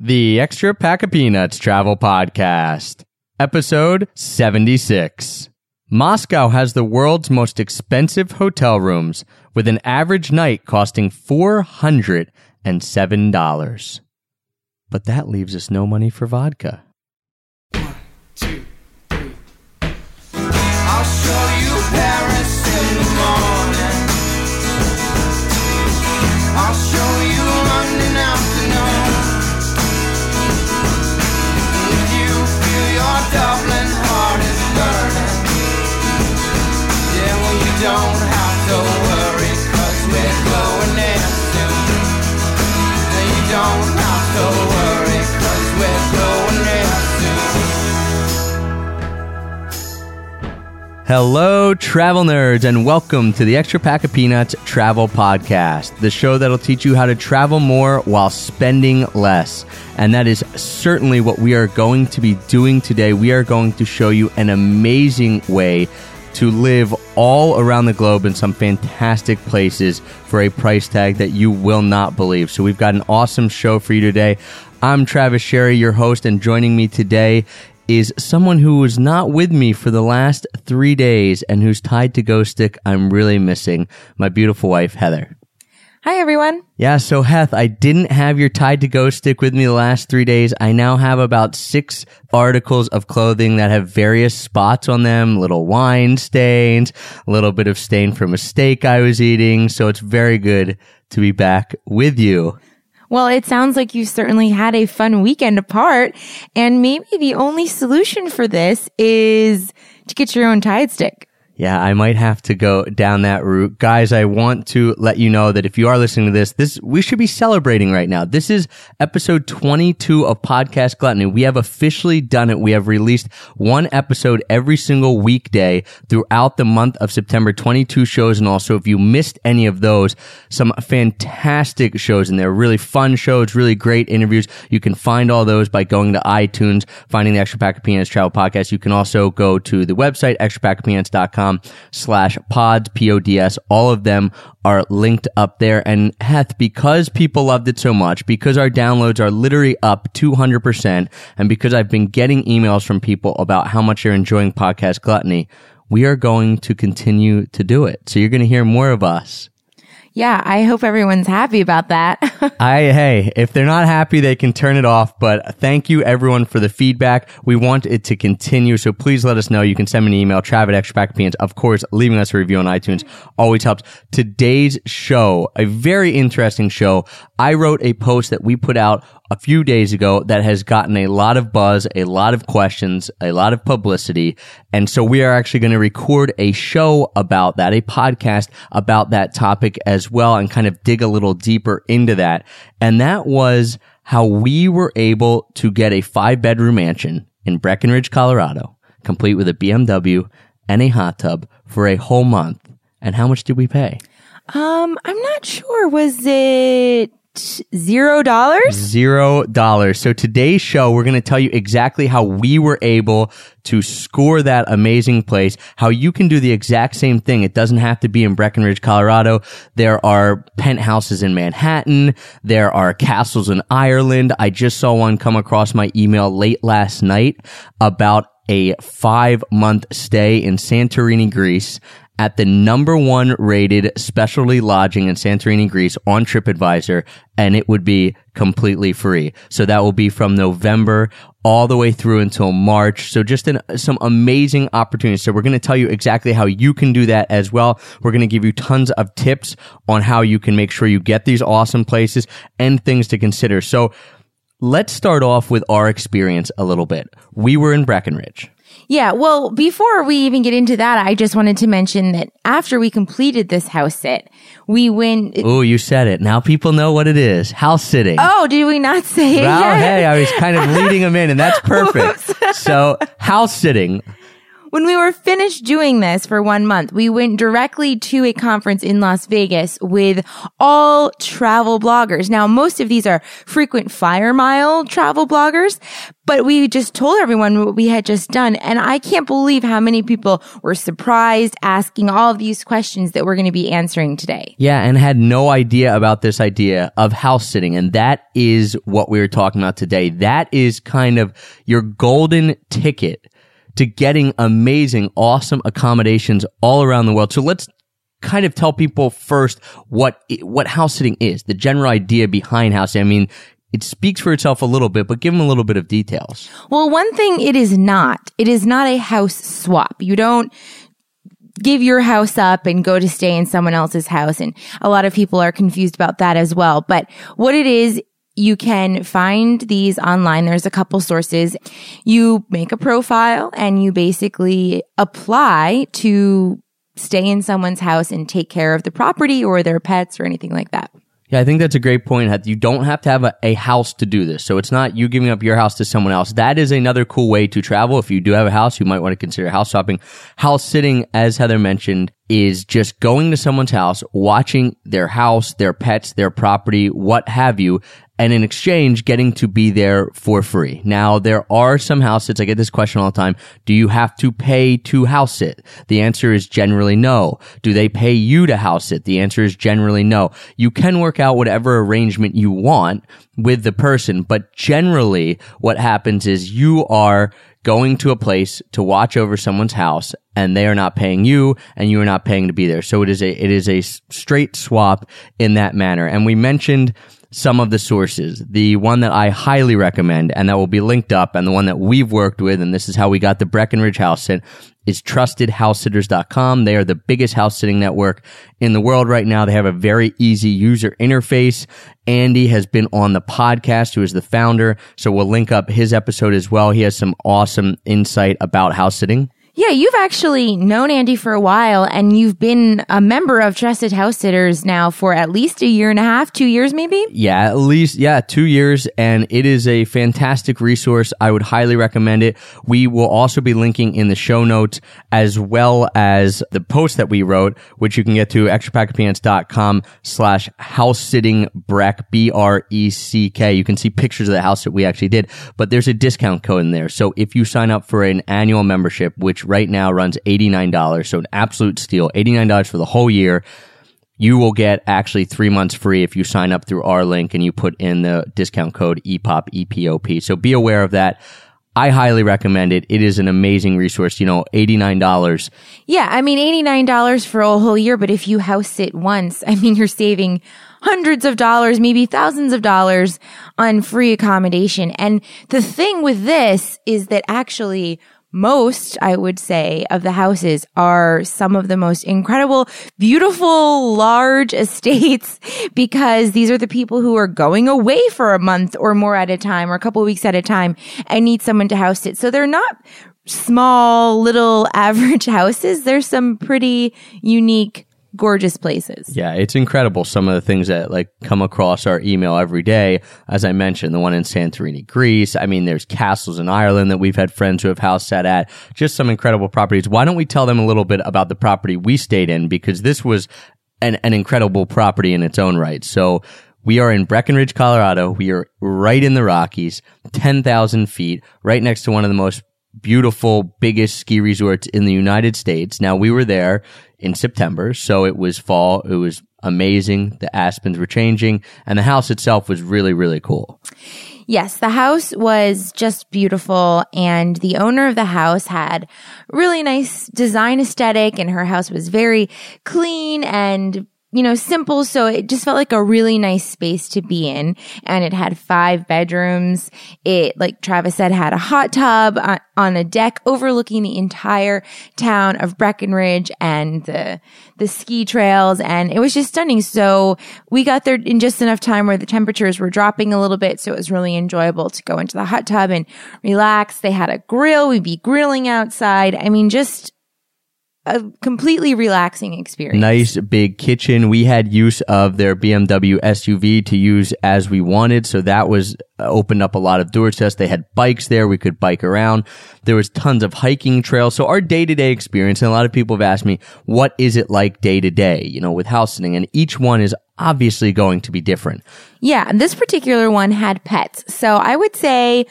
The Extra Pack of Peanuts Travel Podcast, Episode 76. Moscow has the world's most expensive hotel rooms, with an average night costing $407. But that leaves us no money for vodka. two, three. I'll show you Paris in the morning. I'll show you don't have to worry, cause we're going soon. You don't have to worry, cause we're going there soon. Hello, travel nerds, and welcome to the Extra Pack of Peanuts Travel Podcast, the show that'll teach you how to travel more while spending less. And that is certainly what we are going to be doing today. We are going to show you an amazing way to live all around the globe in some fantastic places for a price tag that you will not believe. So, we've got an awesome show for you today. I'm Travis Sherry, your host, and joining me today is someone who was not with me for the last three days and who's Tide to Go stick I'm really missing, my beautiful wife, Heather. Hi, everyone. Yeah, so Heth, I didn't have your Tide to Go Stick with me the last three days. I now have about six articles of clothing that have various spots on them, little wine stains, a little bit of stain from a steak I was eating. So it's very good to be back with you. Well, it sounds like you certainly had a fun weekend apart. And maybe the only solution for this is to get your own tide stick. Yeah, I might have to go down that route. Guys, I want to let you know that if you are listening to this, this, we should be celebrating right now. This is episode 22 of Podcast Gluttony. We have officially done it. We have released one episode every single weekday throughout the month of September, 22 shows. And also, if you missed any of those, some fantastic shows and they're really fun shows, really great interviews. You can find all those by going to iTunes, finding the Extra Pack of Peanuts Travel Podcast. You can also go to the website, extrapackofpeanuts.com slash pods, P-O-D-S. All of them are linked up there. And Heth, because people loved it so much, because our downloads are literally up 200%, and because I've been getting emails from people about how much they're enjoying Podcast Gluttony, we are going to continue to do it. So you're going to hear more of us. Yeah, I hope everyone's happy about that. I hey, if they're not happy, they can turn it off. But thank you everyone for the feedback. We want it to continue, so please let us know. You can send me an email, Trav at Extra Pack of Of course, leaving us a review on iTunes always helps. Today's show, a very interesting show. I wrote a post that we put out a few days ago that has gotten a lot of buzz, a lot of questions, a lot of publicity. And so we are actually going to record a show about that, a podcast about that topic as well and kind of dig a little deeper into that. And that was how we were able to get a five bedroom mansion in Breckenridge, Colorado, complete with a BMW and a hot tub for a whole month. And how much did we pay? um, I'm not sure. Was it zero dollars? Zero dollars. So today's show, we're going to tell you exactly how we were able to score that amazing place, how you can do the exact same thing. It doesn't have to be in Breckenridge, Colorado. There are penthouses in Manhattan. There are castles in Ireland. I just saw one come across my email late last night about a five month stay in Santorini, Greece at the number one rated specialty lodging in Santorini, Greece on TripAdvisor, and it would be completely free. So that will be from November all the way through until March. So just an, some amazing opportunities. So we're going to tell you exactly how you can do that as well. We're going to give you tons of tips on how you can make sure you get these awesome places and things to consider. So let's start off with our experience a little bit. We were in Breckenridge. Yeah, well, before we even get into that, I just wanted to mention that after we completed this house sit, we went. Oh, you said it. Now people know what it is. House sitting. Oh, did we not say it Well, hey, I was kind of leading them in, and that's perfect. So, house sitting. When we were finished doing this for one month, we went directly to a conference in Las Vegas with all travel bloggers. Now, most of these are frequent flyer mile travel bloggers, but we just told everyone what we had just done. And I can't believe how many people were surprised asking all of these questions that we're going to be answering today. Yeah, and had no idea about this idea of house sitting. And that is what we were talking about today. That is kind of your golden ticket to getting amazing, awesome accommodations all around the world. So let's kind of tell people first what what house sitting is, the general idea behind house sitting. I mean, it speaks for itself a little bit, but give them a little bit of details. Well, one thing it is not. It is not a house swap. You don't give your house up and go to stay in someone else's house. And a lot of people are confused about that as well. But what it is, you can find these online. There's a couple sources. You make a profile and you basically apply to stay in someone's house and take care of the property or their pets or anything like that. Yeah, I think that's a great point. You don't have to have a, a, house to do this. So it's not you giving up your house to someone else. That is another cool way to travel. If you do have a house, you might want to consider house swapping. House sitting, as Heather mentioned, is just going to someone's house, watching their house, their pets, their property, what have you, and in exchange getting to be there for free. Now, there are some house sits. I get this question all the time. Do you have to pay to house sit? The answer is generally no. Do they pay you to house sit? The answer is generally no. You can work out whatever arrangement you want with the person, but generally what happens is you are going to a place to watch over someone's house and they are not paying you and you are not paying to be there. So it is a, it is a straight swap in that manner. And we mentioned some of the sources. The one that I highly recommend and that will be linked up and the one that we've worked with, and this is how we got the Breckenridge house sit, is trustedhousesitters.com. They are the biggest house sitting network in the world right now. They have a very easy user interface. Andy has been on the podcast, who is the founder. So we'll link up his episode as well. He has some awesome insight about house sitting. Yeah, you've actually known Andy for a while and you've been a member of Trusted House Sitters now for at least a year and a half, two years maybe? Yeah, at least, yeah, two years. And it is a fantastic resource. I would highly recommend it. We will also be linking in the show notes as well as the post that we wrote, which you can get to extrapackofpeanuts.com slash house sitting Breck, B-R-E-C-K. You can see pictures of the house that we actually did, but there's a discount code in there. So if you sign up for an annual membership, which right now runs $89. So an absolute steal, $89 for the whole year. You will get actually three months free if you sign up through our link and you put in the discount code EPOP, EPOP. So be aware of that. I highly recommend it. It is an amazing resource. You know, $89. Yeah. I mean, $89 for a whole year, but if you house sit once, I mean, you're saving hundreds of dollars, maybe thousands of dollars on free accommodation. And the thing with this is that actually most, I would say, of the houses are some of the most incredible, beautiful, large estates because these are the people who are going away for a month or more at a time or a couple weeks at a time and need someone to house it. So they're not small, little average houses. There's some pretty unique gorgeous places. Yeah, it's incredible. Some of the things that like come across our email every day. As I mentioned, the one in Santorini, Greece. I mean, there's castles in Ireland that we've had friends who have house sat at. Just some incredible properties. Why don't we tell them a little bit about the property we stayed in? Because this was an, an incredible property in its own right. So we are in Breckenridge, Colorado. We are right in the Rockies, 10,000 feet, right next to one of the most beautiful, biggest ski resorts in the United States. Now we were there in September, so it was fall. It was amazing. The aspens were changing and the house itself was really, really cool. Yes, the house was just beautiful and the owner of the house had really nice design aesthetic and her house was very clean and you know, simple. So it just felt like a really nice space to be in. And it had five bedrooms. It, like Travis said, had a hot tub on, on a deck overlooking the entire town of Breckenridge and the, the ski trails. And it was just stunning. So we got there in just enough time where the temperatures were dropping a little bit. So it was really enjoyable to go into the hot tub and relax. They had a grill. We'd be grilling outside. I mean, just a completely relaxing experience. Nice big kitchen. We had use of their BMW SUV to use as we wanted. So that was uh, opened up a lot of doors to us. They had bikes there. We could bike around. There was tons of hiking trails. So our day to day experience, and a lot of people have asked me, what is it like day to day, you know, with house sitting? And each one is obviously going to be different. Yeah, and this particular one had pets. So I would say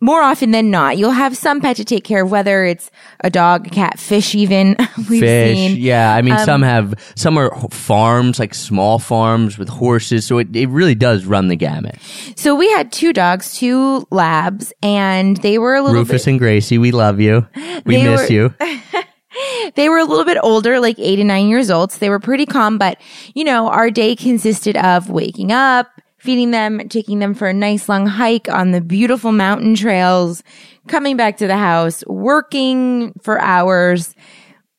more often than not, you'll have some pet to take care of, whether it's a dog, a cat, fish, even. We've Fish. seen. Yeah. I mean, Um, some have, some are farms, like small farms with horses. So it, it really does run the gamut. So we had two dogs, two labs, and they were a little Rufus bit, and Gracie, we love you. We miss were- you. they were a little bit older, like eight and nine years old. So they were pretty calm, but you know, our day consisted of waking up, feeding them, taking them for a nice long hike on the beautiful mountain trails, coming back to the house, working for hours,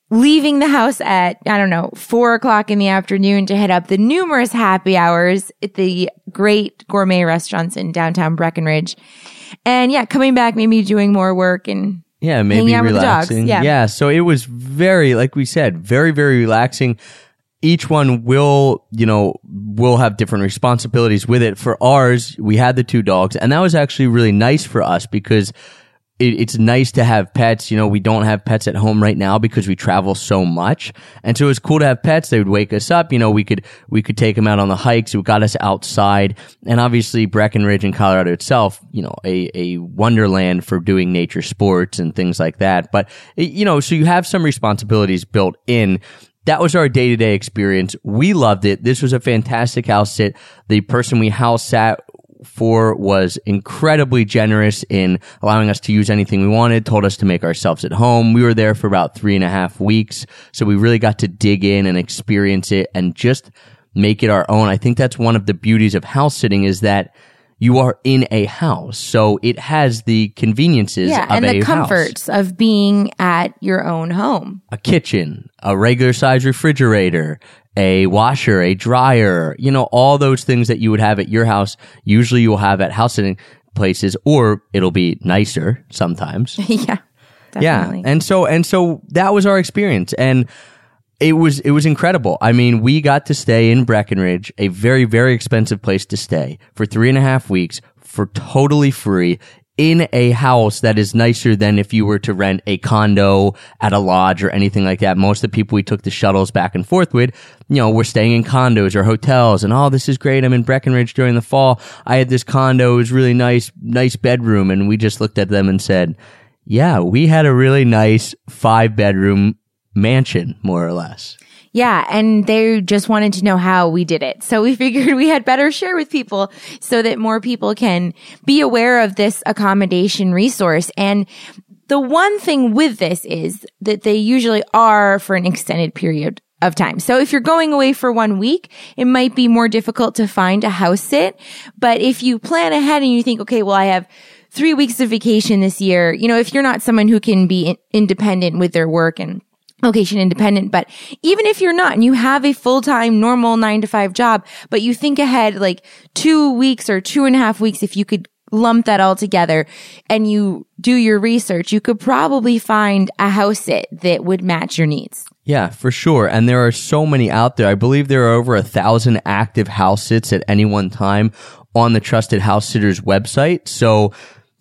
leaving the house at, I don't know, four o'clock in the afternoon to hit up the numerous happy hours at the great gourmet restaurants in downtown Breckenridge. And yeah, coming back, maybe doing more work and Yeah, maybe hanging out with the dogs, relaxing. yeah. so it was very, like we said, very, very relaxing. Each one will, you know, will have different responsibilities with it. For ours, we had the two dogs, and that was actually really nice for us because it, it's nice to have pets. You know, we don't have pets at home right now because we travel so much. And so it's cool to have pets. They would wake us up. You know, we could, we could take them out on the hikes. It got us outside. And obviously Breckenridge in Colorado itself, you know, a, a wonderland for doing nature sports and things like that. But, it- you know, so you have some responsibilities built in. That was our day to day experience. We loved it. This was a fantastic house sit. The person we house sat for was incredibly generous in allowing us to use anything we wanted, told us to make ourselves at home. We were there for about three and a half weeks. So we really got to dig in and experience it and just make it our own. I think that's one of the beauties of house sitting is that you are in a house. So it has the conveniences yeah, of and the house. comforts of being at your own home. a kitchen, a regular size refrigerator, a washer, a dryer, you know, all those things that you would have at your house. Usually you'll have at house sitting places or it'll be nicer sometimes. yeah. Definitely. Yeah. And so, and so that was our experience. And it was, it was incredible. I mean, we got to stay in Breckenridge, a very, very expensive place to stay for three and a half weeks for totally free in a house that is nicer than if you were to rent a condo at a lodge or anything like that. Most of the people we took the shuttles back and forth with, you know, were staying in condos or hotels and, oh, this is great. I'm in Breckenridge during the fall. I had this condo. It was really nice, nice bedroom. And we just looked at them and said, yeah, we had a really nice five bedroom mansion, more or less. Yeah, and they just wanted to know how we did it. So we figured we had better share with people so that more people can be aware of this accommodation resource. And the one thing with this is that they usually are for an extended period of time. So if you're going away for one week, it might be more difficult to find a house sit. But if you plan ahead and you think, okay, well, I have three weeks of vacation this year, you know, if you're not someone who can be independent with their work and location independent, but even if you're not and you have a full-time normal nine to five job, but you think ahead like two weeks or two and a half weeks, if you could lump that all together and you do your research, you could probably find a house sit that would match your needs. Yeah, for sure. And there are so many out there. I believe there are over a thousand active house sits at any one time on the Trusted House Sitters website. So,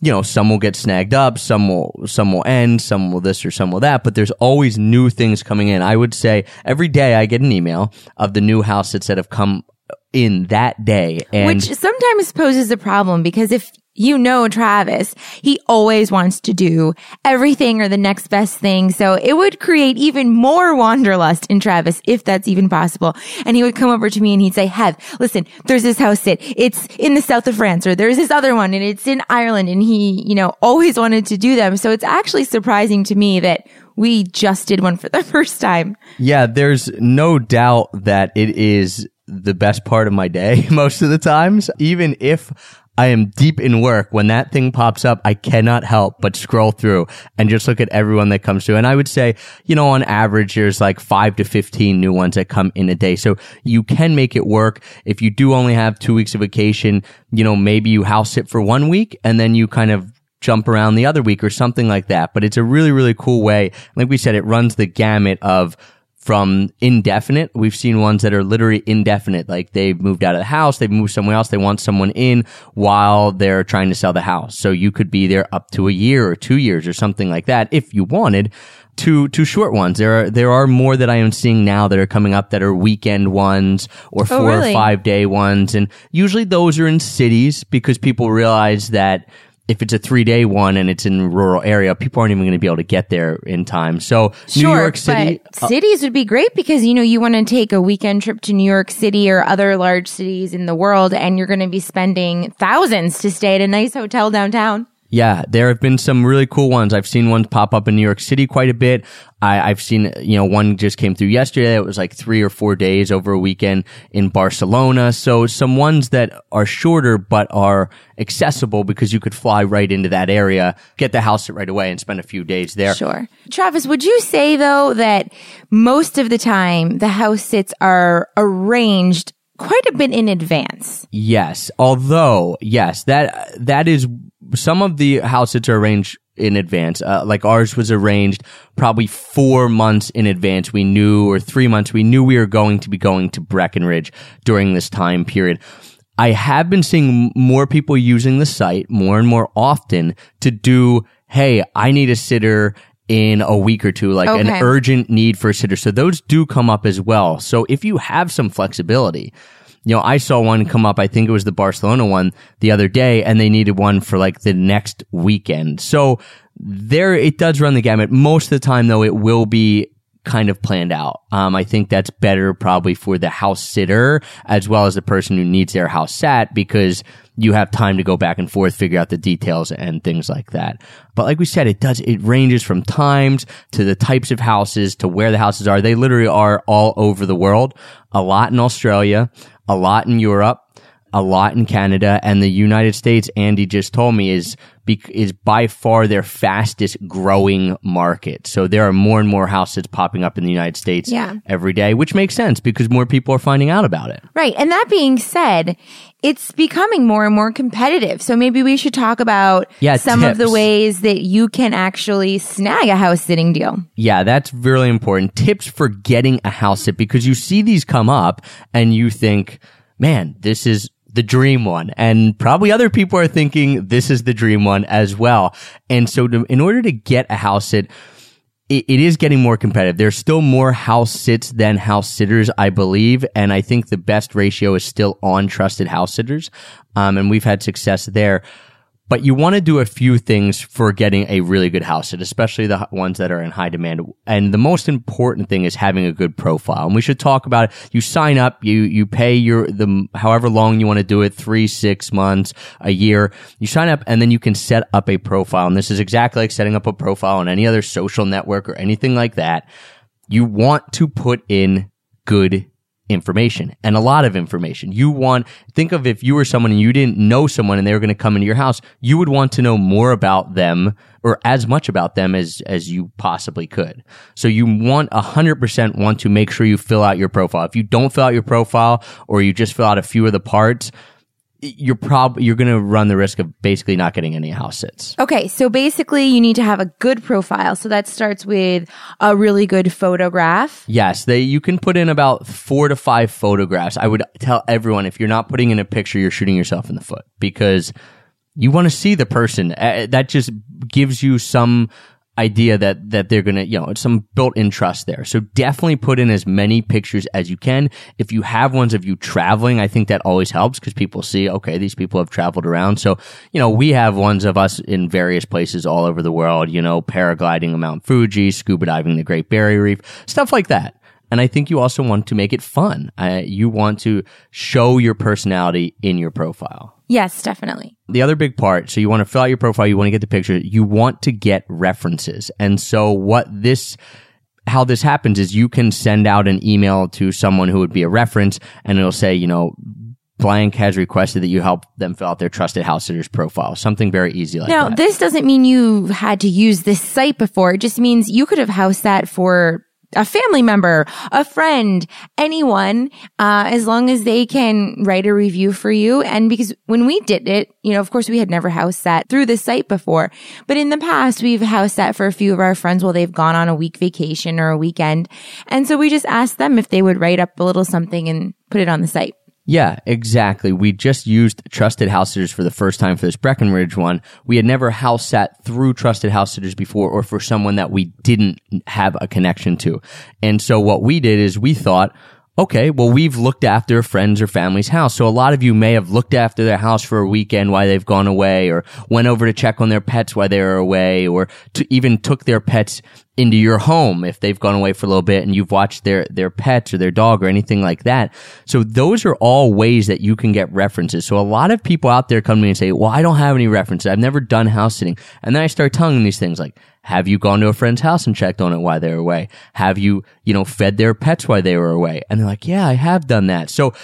you know, some will get snagged up, some will, some will end, some will this or some will that, but there's always new things coming in. I would say every day I get an email of the new house that have come in that day. And Which sometimes poses a problem because if you know Travis, he always wants to do everything or the next best thing. So it would create even more wanderlust in Travis if that's even possible. And he would come over to me and he'd say, Heth, listen, there's this house sit. It's in the south of France or there's this other one and it's in Ireland. And he, you know, always wanted to do them. So it's actually surprising to me that we just did one for the first time. Yeah, there's no doubt that it is the best part of my day most of the times. Even if I am deep in work, when that thing pops up, I cannot help but scroll through and just look at everyone that comes through. And I would say, you know, on average, there's like five to 15 new ones that come in a day. So you can make it work. If you do only have two weeks of vacation, you know, maybe you house it for one week and then you kind of jump around the other week or something like that. But it's a really, really cool way. Like we said, it runs the gamut of from indefinite. We've seen ones that are literally indefinite. Like they've moved out of the house, they've moved somewhere else, they want someone in while they're trying to sell the house. So you could be there up to a year or two years or something like that if you wanted. To, to short ones. There are, there are more that I am seeing now that are coming up that are weekend ones or oh, four or five day ones. And usually those are in cities because people realize that if it's a three day one and it's in a rural area, people aren't even going to be able to get there in time. So New York City, uh, cities would be great because you know you want to take a weekend trip to New York City or other large cities in the world, and you're going to be spending thousands to stay at a nice hotel downtown. Yeah, there have been some really cool ones. I've seen ones pop up in New York City quite a bit. I, I've seen, you know, one just came through yesterday. It was like three or four days over a weekend in Barcelona. So some ones that are shorter but are accessible because you could fly right into that area, get the house right away and spend a few days there. Sure. Travis, would you say though that most of the time the house sits are arranged quite a bit in advance? Yes. Although, yes, that, that is some of the house sits are arranged in advance. Uh, like ours was arranged probably four months in advance. We knew, or three months, we knew we were going to be going to Breckenridge during this time period. I have been seeing more people using the site more and more often to do, hey, I need a sitter in a week or two, like an urgent need for a sitter. So those do come up as well. So if you have some flexibility, you know, I saw one come up. I think it was the Barcelona one the other day and they needed one for like the next weekend. So there, it does run the gamut. Most of the time though, it will be kind of planned out. Um, I think that's better probably for the house sitter as well as the person who needs their house sat because you have time to go back and forth, figure out the details and things like that. But like we said, it does, it ranges from times to the types of houses to where the houses are. They literally are all over the world, a lot in Australia, a lot in Europe, a lot in Canada and the United States. Andy just told me is is by far their fastest growing market. So there are more and more houses popping up in the United States Yeah. every day, which makes sense because more people are finding out about it. Right. And that being said, it's becoming more and more competitive. So maybe we should talk about Yeah, some of the ways that you can actually snag a house sitting deal. Yeah, that's really important. Tips for getting a house sit because you see these come up and you think, man, this is the dream one. And probably other people are thinking this is the dream one as well. And so to, in order to get a house sit, it, it is getting more competitive. There's still more house sits than house sitters, I believe. And I think the best ratio is still on trusted house sitters. Um, and we've had success there. But you want to do a few things for getting a really good house sit, especially the ones that are in high demand. And the most important thing is having a good profile. And we should talk about it. You sign up, you, you pay your, the, however long you want to do it, three, six months, a year. You sign up and then you can set up a profile. And this is exactly like setting up a profile on any other social network or anything like that. You want to put in good information and a lot of information. You want, think of if you were someone and you didn't know someone and they were going to come into your house, you would want to know more about them or as much about them as, as you possibly could. So you want a hundred percent want to make sure you fill out your profile. If you don't fill out your profile or you just fill out a few of the parts, you're probably, you're going to run the risk of basically not getting any house sits. Okay. So basically you need to have a good profile. So that starts with a really good photograph. Yes, they you can put in about four to five photographs. I would tell everyone if you're not putting in a picture, you're shooting yourself in the foot because you want to see the person. Uh, that just gives you some idea that that they're gonna you know it's some built-in trust there. So definitely put in as many pictures as you can. If you have ones of you traveling, I think that always helps because people see okay these people have traveled around. So you know we have ones of us in various places all over the world. You know paragliding on Mount Fuji, scuba diving the Great Barrier Reef, stuff like that. And I think you also want to make it fun. Uh, you want to show your personality in your profile. Yes, definitely. The other big part, so you want to fill out your profile, you want to get the picture, you want to get references. And so what this, how this happens is you can send out an email to someone who would be a reference and it'll say, you know, blank has requested that you help them fill out their trusted house sitters profile. Something very easy like that. Now, that. this doesn't mean you had to use this site before. It just means you could have house sat for a family member, a friend, anyone, uh, as long as they can write a review for you. And because when we did it, you know, of course we had never house sat through the site before, but in the past we've house sat for a few of our friends while they've gone on a week vacation or a weekend. And so we just asked them if they would write up a little something and put it on the site. Yeah, exactly. We just used trusted house sitters for the first time for this Breckenridge one. We had never house sat through trusted house sitters before or for someone that we didn't have a connection to. And so what we did is we thought, Okay, well, we've looked after a friend's or family's house. So a lot of you may have looked after their house for a weekend while they've gone away or went over to check on their pets while they were away or to even took their pets into your home if they've gone away for a little bit and you've watched their, their pets or their dog or anything like that. So those are all ways that you can get references. So a lot of people out there come to me and say, well, I don't have any references. I've never done house sitting. And then I start telling them these things like, have you gone to a friend's house and checked on it while they were away? Have you, you know, fed their pets while they were away? And they're like, yeah, I have done that. So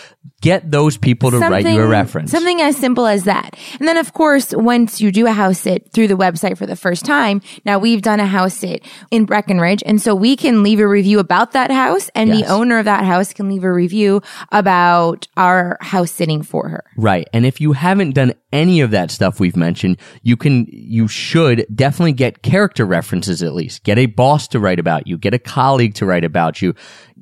get those people to write you a reference. Something as simple as that. And then of course, once you do a house sit through the website for the first time, now we've done a house sit in Breckenridge. And so we can leave a review about that house and Yes. the owner of that house can leave a review about our house sitting for her. Right. And if you haven't done any of that stuff we've mentioned, you can, you should definitely get character references at least. Get a boss to write about you. Get a colleague to write about you.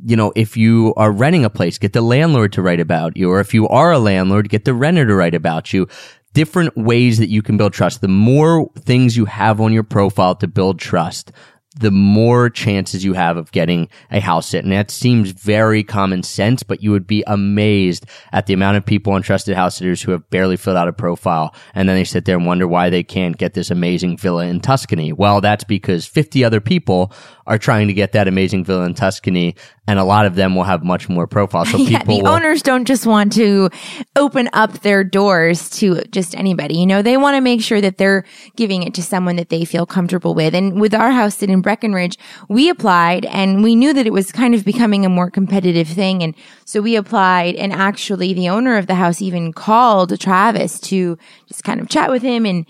You know, if you are renting a place, get the landlord to write about you. Or if you are a landlord, get the renter to write about you. Different ways that you can build trust. The more things you have on your profile to build trust, the more chances you have of getting a house sit. And that seems very common sense, but you would be amazed at the amount of people on trusted house sitters who have barely filled out a profile. And then they sit there and wonder why they can't get this amazing villa in Tuscany. Well, that's because 50 other people are trying to get that amazing villa in Tuscany. And a lot of them will have much more profiles. So Yeah, people the will, owners don't just want to open up their doors to just anybody. You know, they want to make sure that they're giving it to someone that they feel comfortable with. And with our house sit in Breckenridge, we applied and we knew that it was kind of becoming a more competitive thing. And so we applied and actually the owner of the house even called Travis to just kind of chat with him and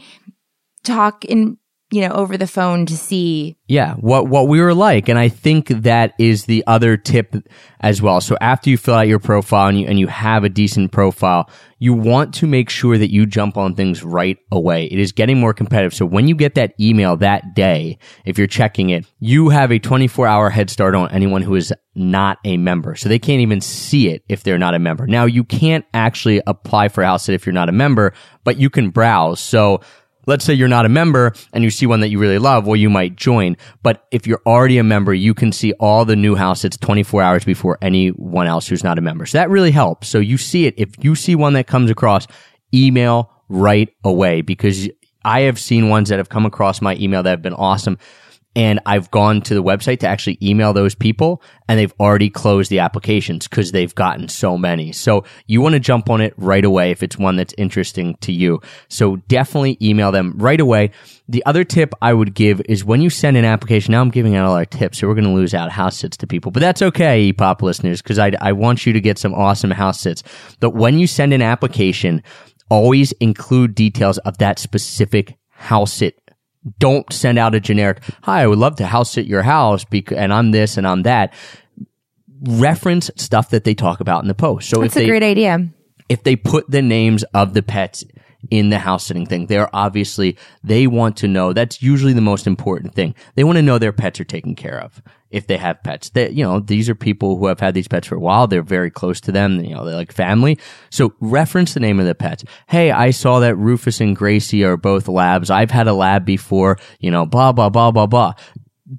talk in, you know, over the phone to see Yeah, what what we were like, and I think that is the other tip as well. So after you fill out your profile and you and you have a decent profile, you want to make sure that you jump on things right away. It is getting more competitive. So when you get that email that day, if you're checking it, you have a 24 hour head start on anyone who is not a member. So they can't even see it if they're not a member. Now you can't actually apply for house if you're not a member, but you can browse. So let's say you're not a member and you see one that you really love, well, you might join. But if you're already a member, you can see all the new house it's 24 hours before anyone else who's not a member. So that really helps. So you see it. If you see one that comes across, email right away because I have seen ones that have come across my email that have been awesome. And I've gone to the website to actually email those people and they've already closed the applications because they've gotten so many. So you want to jump on it right away if it's one that's interesting to you. So definitely email them right away. The other tip I would give is when you send an application, now I'm giving out all our tips, so we're going to lose out house sits to people, but that's okay, EPOP listeners, because I, I want you to get some awesome house sits. But when you send an application, always include details of that specific house sit don't send out a generic, hi, I would love to house sit your house because, and I'm this and I'm that. Reference stuff that they talk about in the post. So That's if a they, great idea. if they put the names of the pets in the house sitting thing, they're obviously, they want to know, that's usually the most important thing. They want to know their pets are taken care of if they have pets. That, you know, these are people who have had these pets for a while. They're very close to them. You know, they're like family. So reference the name of the pets. Hey, I saw that Rufus and Gracie are both labs. I've had a lab before, you know, blah, blah, blah, blah, blah.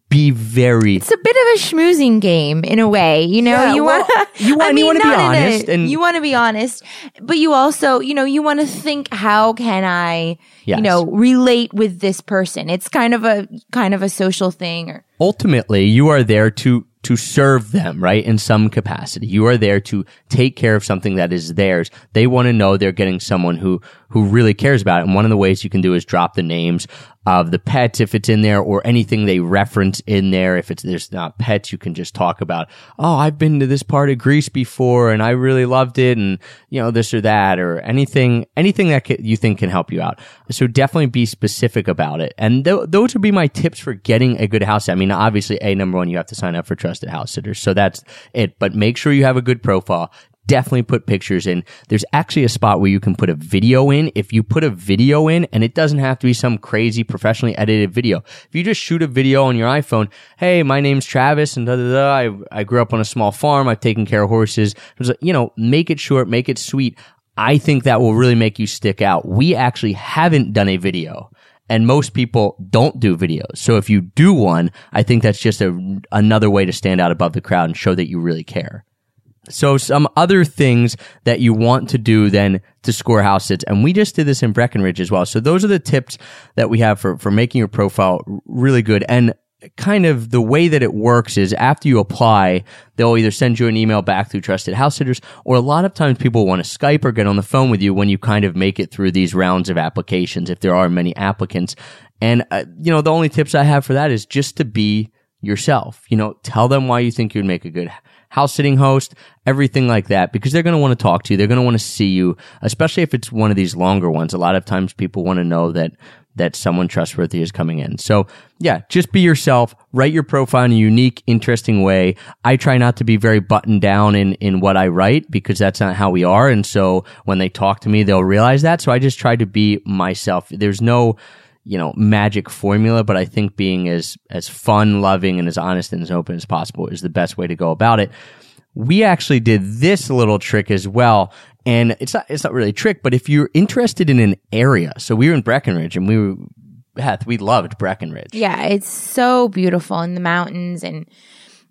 Be very It's a bit of a schmoozing game in a way, you know. Yeah, you well, want you want- you wanna be honest and- you want to be honest, but you also, you know, you want to think, how can I, Yes. you know, relate with this person? It's kind of a kind of a social thing, or ultimately you are there to to serve them right in some capacity you are there to take care of something that is theirs they want to know they're getting someone who who really cares about it. And one of the ways you can do is drop the names of the pets if it's in there or anything they reference in there. If it's there's not pets, you can just talk about, oh, I've been to this part of Greece before and I really loved it, and you know this or that or anything anything that you think can help you out. So definitely be specific about it. And th- those would be my tips for getting a good house. I mean, obviously, a number one, you have to sign up for trusted house sitters, so that's it. But make sure you have a good profile definitely put pictures in. There's actually a spot where you can put a video in. If you put a video in, and it doesn't have to be some crazy professionally edited video. If you just shoot a video on your iPhone, hey, my name's Travis, and da da da. I, I grew up on a small farm. I've taken care of horses. You know, make it short, make it sweet. I think that will really make you stick out. We actually haven't done a video and most people don't do videos. So if you do one, I think that's just a, another way to stand out above the crowd and show that you really care. So some other things that you want to do then to score house sits. And we just did this in Breckenridge as well. So those are the tips that we have for, for making your profile really good. And kind of the way that it works is after you apply, they'll either send you an email back through trusted house sitters, or a lot of times people want to Skype or get on the phone with you when you kind of make it through these rounds of applications, if there are many applicants. And, uh, you know, the only tips I have for that is just to be yourself. You know, tell them why you think you'd make a good house sitting host, everything like that, because they're going to want to talk to you. They're going to want to see you, especially if it's one of these longer ones. A lot of times people want to know that that someone trustworthy is coming in. So yeah, just be yourself, write your profile in a unique, interesting way. I try not to be very buttoned down in, in what I write because that's not how we are. And so when they talk to me, they'll realize that. So I just try to be myself. There's no, you know, magic formula, but I think being as, as fun, loving, and as honest and as open as possible is the best way to go about it. We actually did this little trick as well. And it's not, it's not really a trick, but if you're interested in an area, so we were in Breckenridge and we were, Heth, we loved Breckenridge. Yeah, it's so beautiful in the mountains and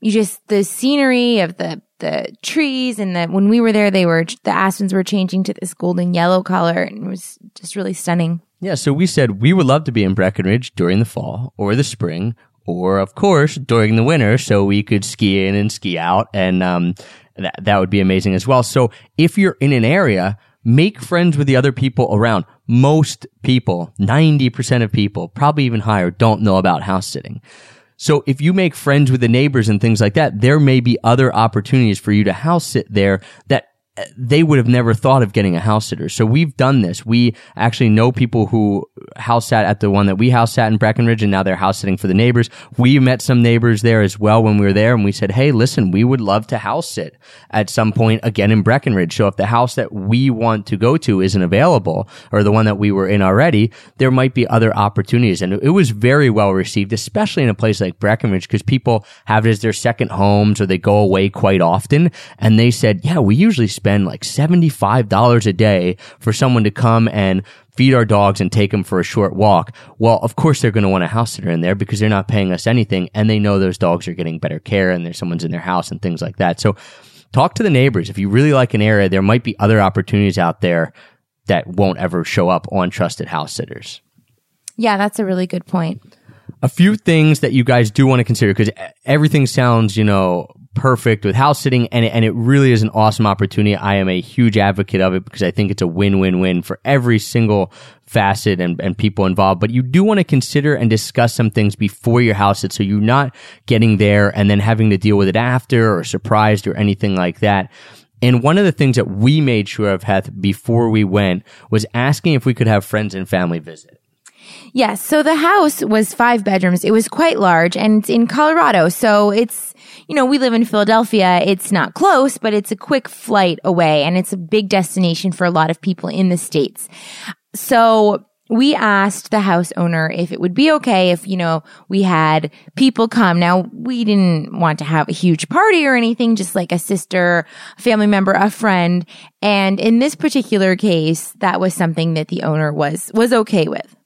you just the scenery of the the trees and the when we were there they were the aspens were changing to this golden yellow color and it was just really stunning. Yeah, so we said we would love to be in Breckenridge during the fall or the spring, or of course during the winter, so we could ski in and ski out, and um, that that would be amazing as well. So if you're in an area, make friends with the other people around. Most people, ninety percent of people, probably even higher, don't know about house sitting. So if you make friends with the neighbors and things like that, there may be other opportunities for you to house sit there that they would have never thought of getting a house sitter. So we've done this. We actually know people who house sat at the one that we house sat in Breckenridge and now they're house sitting for the neighbors. We met some neighbors there as well when we were there and we said, Hey, listen, we would love to house sit at some point again in Breckenridge. So if the house that we want to go to isn't available or the one that we were in already, there might be other opportunities. And it was very well received, especially in a place like Breckenridge because people have it as their second homes or they go away quite often. And they said, yeah, we usually spend like $75 a day for someone to come and feed our dogs and take them for a short walk. Well, of course they're going to want a house sitter in there because they're not paying us anything and they know those dogs are getting better care and there's someone's in their house and things like that. So talk to the neighbors. If you really like an area, there might be other opportunities out there that won't ever show up on trusted house sitters. Yeah, that's a really good point. A few things that you guys do want to consider because everything sounds, you know, perfect with house sitting and it, and it really is an awesome opportunity. I am a huge advocate of it because I think it's a win-win-win for every single facet and, and people involved. But you do want to consider and discuss some things before your house sit so you're not getting there and then having to deal with it after or surprised or anything like that. And one of the things that we made sure of, Heth, before we went was asking if we could have friends and family visit. Yes. So the house was five bedrooms. It was quite large and it's in Colorado. So it's, you know, we live in Philadelphia. It's not close, but it's a quick flight away and it's a big destination for a lot of people in the States. So we asked the house owner if it would be okay if, you know, we had people come. Now, we didn't want to have a huge party or anything, just like a sister, a family member, a friend. And in this particular case, that was something that the owner was, was okay with.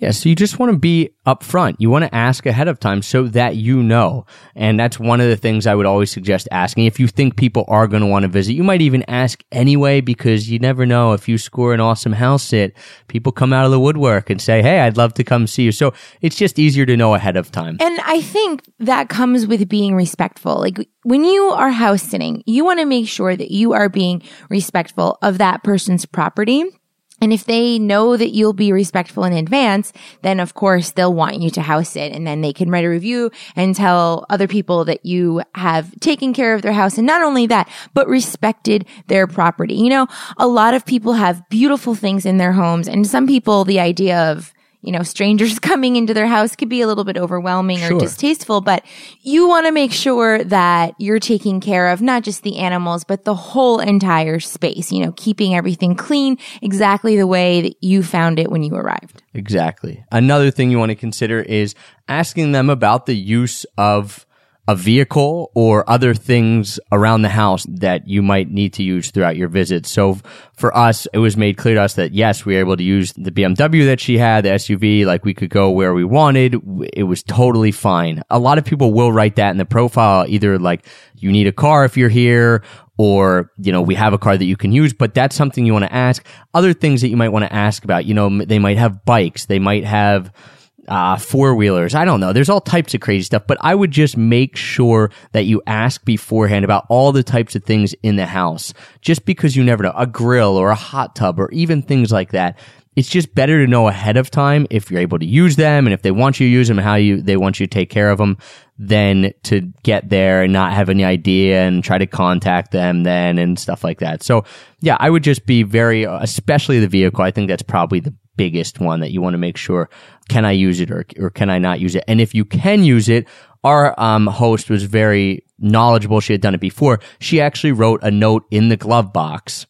Yeah, so you just want to be upfront. You want to ask ahead of time so that you know. And that's one of the things I would always suggest asking. If you think people are going to want to visit, you might even ask anyway because you never know if you score an awesome house sit, people come out of the woodwork and say, "Hey, I'd love to come see you." So, it's just easier to know ahead of time. And I think that comes with being respectful. Like when you are house sitting, you want to make sure that you are being respectful of that person's property And if they know that you'll be respectful in advance, then of course they'll want you to house it and then they can write a review and tell other people that you have taken care of their house. And not only that, but respected their property. You know, a lot of people have beautiful things in their homes and some people, the idea of you know, strangers coming into their house could be a little bit overwhelming Sure. or distasteful, but you want to make sure that you're taking care of not just the animals, but the whole entire space, you know, keeping everything clean exactly the way that you found it when you arrived. Exactly. Another thing you want to consider is asking them about the use of a vehicle or other things around the house that you might need to use throughout your visit. So for us, it was made clear to us that yes, we were able to use the BMW that she had, the SUV, like we could go where we wanted. It was totally fine. A lot of people will write that in the profile, either like you need a car if you're here or you know we have a car that you can use but that's something you want to ask other things that you might want to ask about you know they might have bikes they might have uh, four wheelers. I don't know. There's all types of crazy stuff, but I would just make sure that you ask beforehand about all the types of things in the house. Just because you never know, a grill or a hot tub or even things like that. It's just better to know ahead of time if you're able to use them and if they want you to use them and how you, they want you to take care of them than to get there and not have any idea and try to contact them then and stuff like that. So yeah, I would just be very, especially the vehicle. I think that's probably the biggest one that you want to make sure can I use it or, or can I not use it? And if you can use it, our um, host was very knowledgeable. She had done it before. She actually wrote a note in the glove box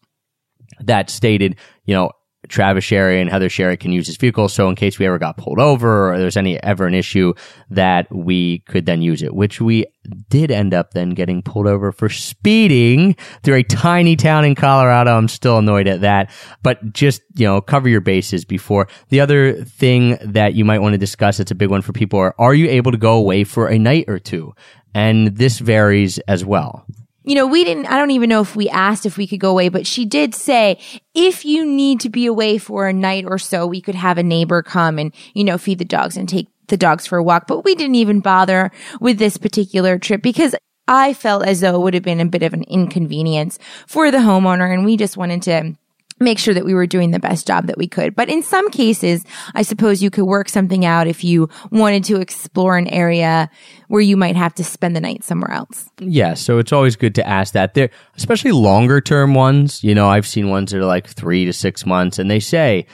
that stated, you know, Travis Sherry and Heather Sherry can use this vehicle. So in case we ever got pulled over or there's any ever an issue that we could then use it, which we did end up then getting pulled over for speeding through a tiny town in Colorado. I'm still annoyed at that, but just, you know, cover your bases before. The other thing that you might want to discuss, it's a big one for people are, are you able to go away for a night or two? And this varies as well. You know, we didn't, I don't even know if we asked if we could go away, but she did say, if you need to be away for a night or so, we could have a neighbor come and, you know, feed the dogs and take the dogs for a walk. But we didn't even bother with this particular trip because I felt as though it would have been a bit of an inconvenience for the homeowner. And we just wanted to make sure that we were doing the best job that we could. But in some cases, I suppose you could work something out if you wanted to explore an area where you might have to spend the night somewhere else. Yeah, so it's always good to ask that. There, especially longer term ones. You know, I've seen ones that are like three to six months, and they say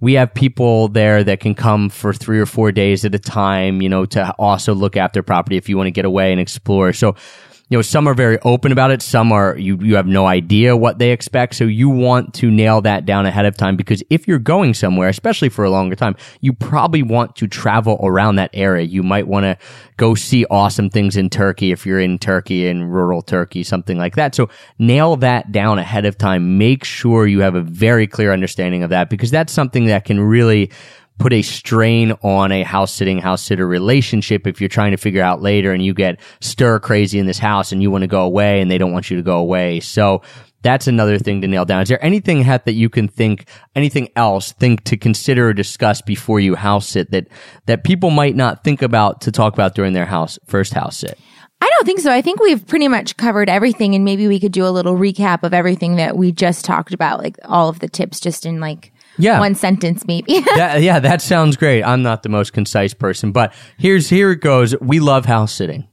we have people there that can come for three or four days at a time. You know, to also look after property if you want to get away and explore. So. You know, some are very open about it. Some are, you, you have no idea what they expect. So you want to nail that down ahead of time because if you're going somewhere, especially for a longer time, you probably want to travel around that area. You might want to go see awesome things in Turkey if you're in Turkey, in rural Turkey, something like that. So nail that down ahead of time. Make sure you have a very clear understanding of that because that's something that can really put a strain on a house sitting house sitter relationship if you're trying to figure out later and you get stir crazy in this house and you want to go away and they don't want you to go away. So that's another thing to nail down. Is there anything, that you can think, anything else think to consider or discuss before you house sit that, that people might not think about to talk about during their house, first house sit? I don't think so. I think we've pretty much covered everything and maybe we could do a little recap of everything that we just talked about, like all of the tips just in like Yeah. one sentence maybe. that, yeah, that sounds great. I'm not the most concise person, but here's here it goes. We love house sitting.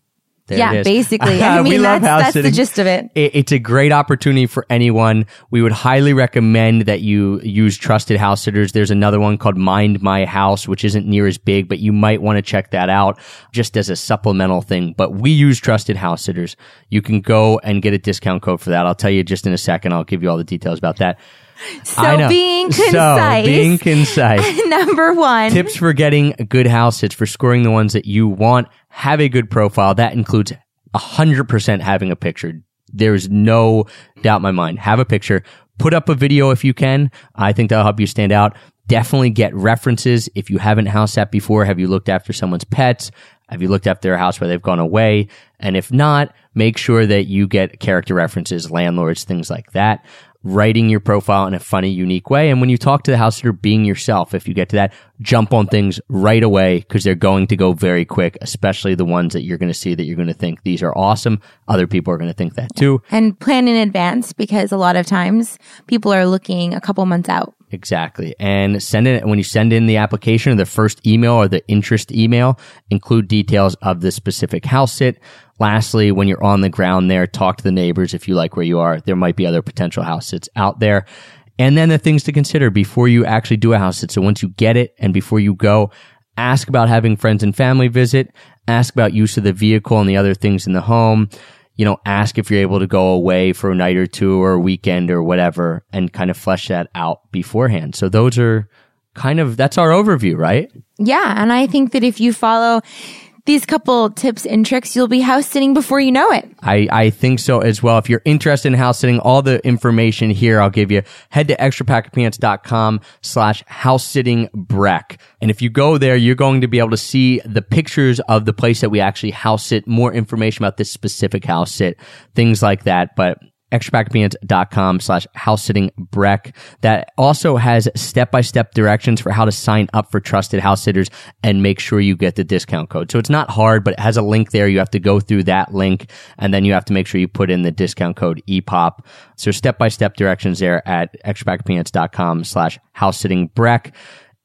There yeah, basically. I we mean, love that's, house that's the gist of it. It- It's a great opportunity for anyone. We would highly recommend that you use trusted house sitters. There's another one called Mind My House, which isn't near as big, but you might want to check that out just as a supplemental thing. But we use trusted house sitters. You can go and get a discount code for that. I'll tell you just in a second. I'll give you all the details about that. So being So, concise, being concise. number one. Tips for getting good house sits for scoring the ones that you want. Have a good profile. That includes 100% having a picture. There's no doubt in my mind. Have a picture. Put up a video if you can. I think that'll help you stand out. Definitely get references. If you haven't house sat before, have you looked after someone's pets? Have you looked after their house where they've gone away? And if not, make sure that you get character references, landlords, things like that. Writing your profile in a funny, unique way. And when you talk to the house sitter, being yourself. If you get to that, jump on things right away because they're going to go very quick, especially the ones that you're going to see that you're going to think these are awesome. Other people are going to think that too. and plan in advance because a lot of times people are looking a couple months out. Exactly. And send it when you send in the application or the first email or the interest email, include details of the specific house sit. Lastly, when you're on the ground there, talk to the neighbors if you like where you are. There might be other potential house sits out there. And then the things to consider before you actually do a house sit. So once you get it and before you go, ask about having friends and family visit, ask about use of the vehicle and the other things in the home you know, ask if you're able to go away for a night or two or a weekend or whatever and kind of flesh that out beforehand. So those are kind of, that's our overview, right? Yeah. And I think that if you follow these couple tips and tricks, you'll be house sitting before you know it. I, I think so as well. If you're interested in house sitting, all the information here I'll give you. Head to extrapackofpeanuts.com slash house sitting Breck. And if you go there, you're going to be able to see the pictures of the place that we actually house sit, more information about this specific house sit, things like that. But extrapackofpeanuts.com slash house sitting breck. That also has step-by-step directions for how to sign up for trusted house sitters and make sure you get the discount code. So it's not hard but it has a link there. You have to go through that link and then you have to make sure you put in the discount code epop so step-by-step directions there at extrapackofpeanuts.com slash house sitting breck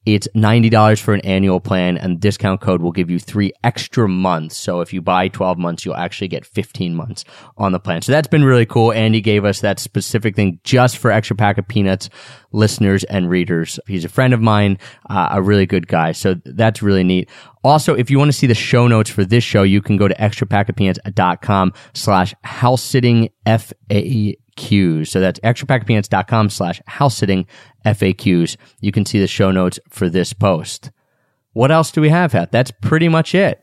it's $90 for an annual plan and the discount code will give you three extra months. So if you buy 12 months, you'll actually get 15 months on the plan. So that's been really cool. Andy gave us that specific thing just for extra pack of peanuts listeners and readers. He's a friend of mine, uh, a really good guy. So that's really neat. Also, if you want to see the show notes for this show, you can go to extrapackofpeanuts.com slash house sitting FA FAQs. So that's extrapackofpeanuts.com slash house sitting FAQs. You can see the show notes for this post. What else do we have, Heth? That's pretty much it.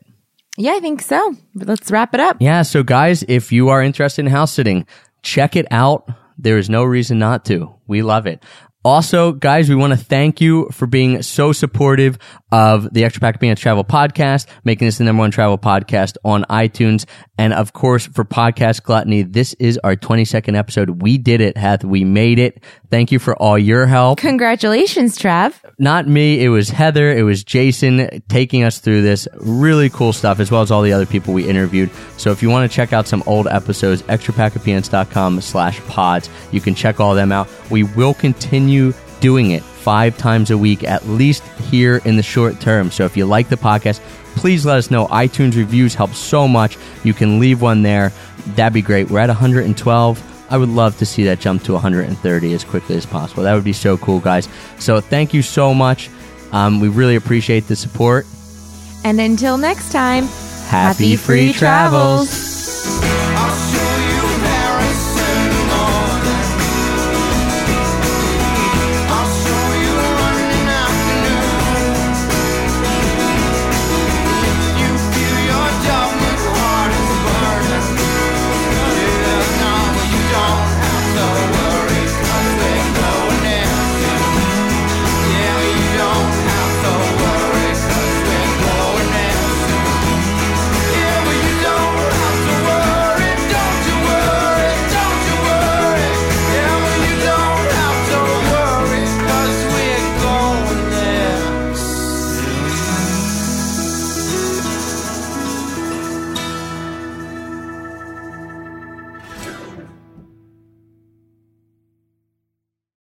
Yeah, I think so. Let's wrap it up. Yeah. So guys, if you are interested in house sitting, check it out. There is no reason not to. We love it. Also, guys, we want to thank you for being so supportive of the Extra Pack of Peanuts Travel Podcast, making this the number one travel podcast on iTunes. And of course, for Podcast Gluttony, this is our 22nd episode. We did it, Heth. We made it. Thank you for all your help. Congratulations, Trav. Not me. It was Heather. It was Jason taking us through this really cool stuff, as well as all the other people we interviewed. So if you want to check out some old episodes, extrapackofpeanuts.com slash pods. You can check all them out. We will continue doing it five times a week, at least here in the short term. So if you like the podcast, please let us know. iTunes reviews help so much. You can leave one there. That'd be great. We're at 112. I would love to see that jump to 130 as quickly as possible. That would be so cool, guys. So thank you so much. Um, we really appreciate the support. And until next time, Happy, free travels.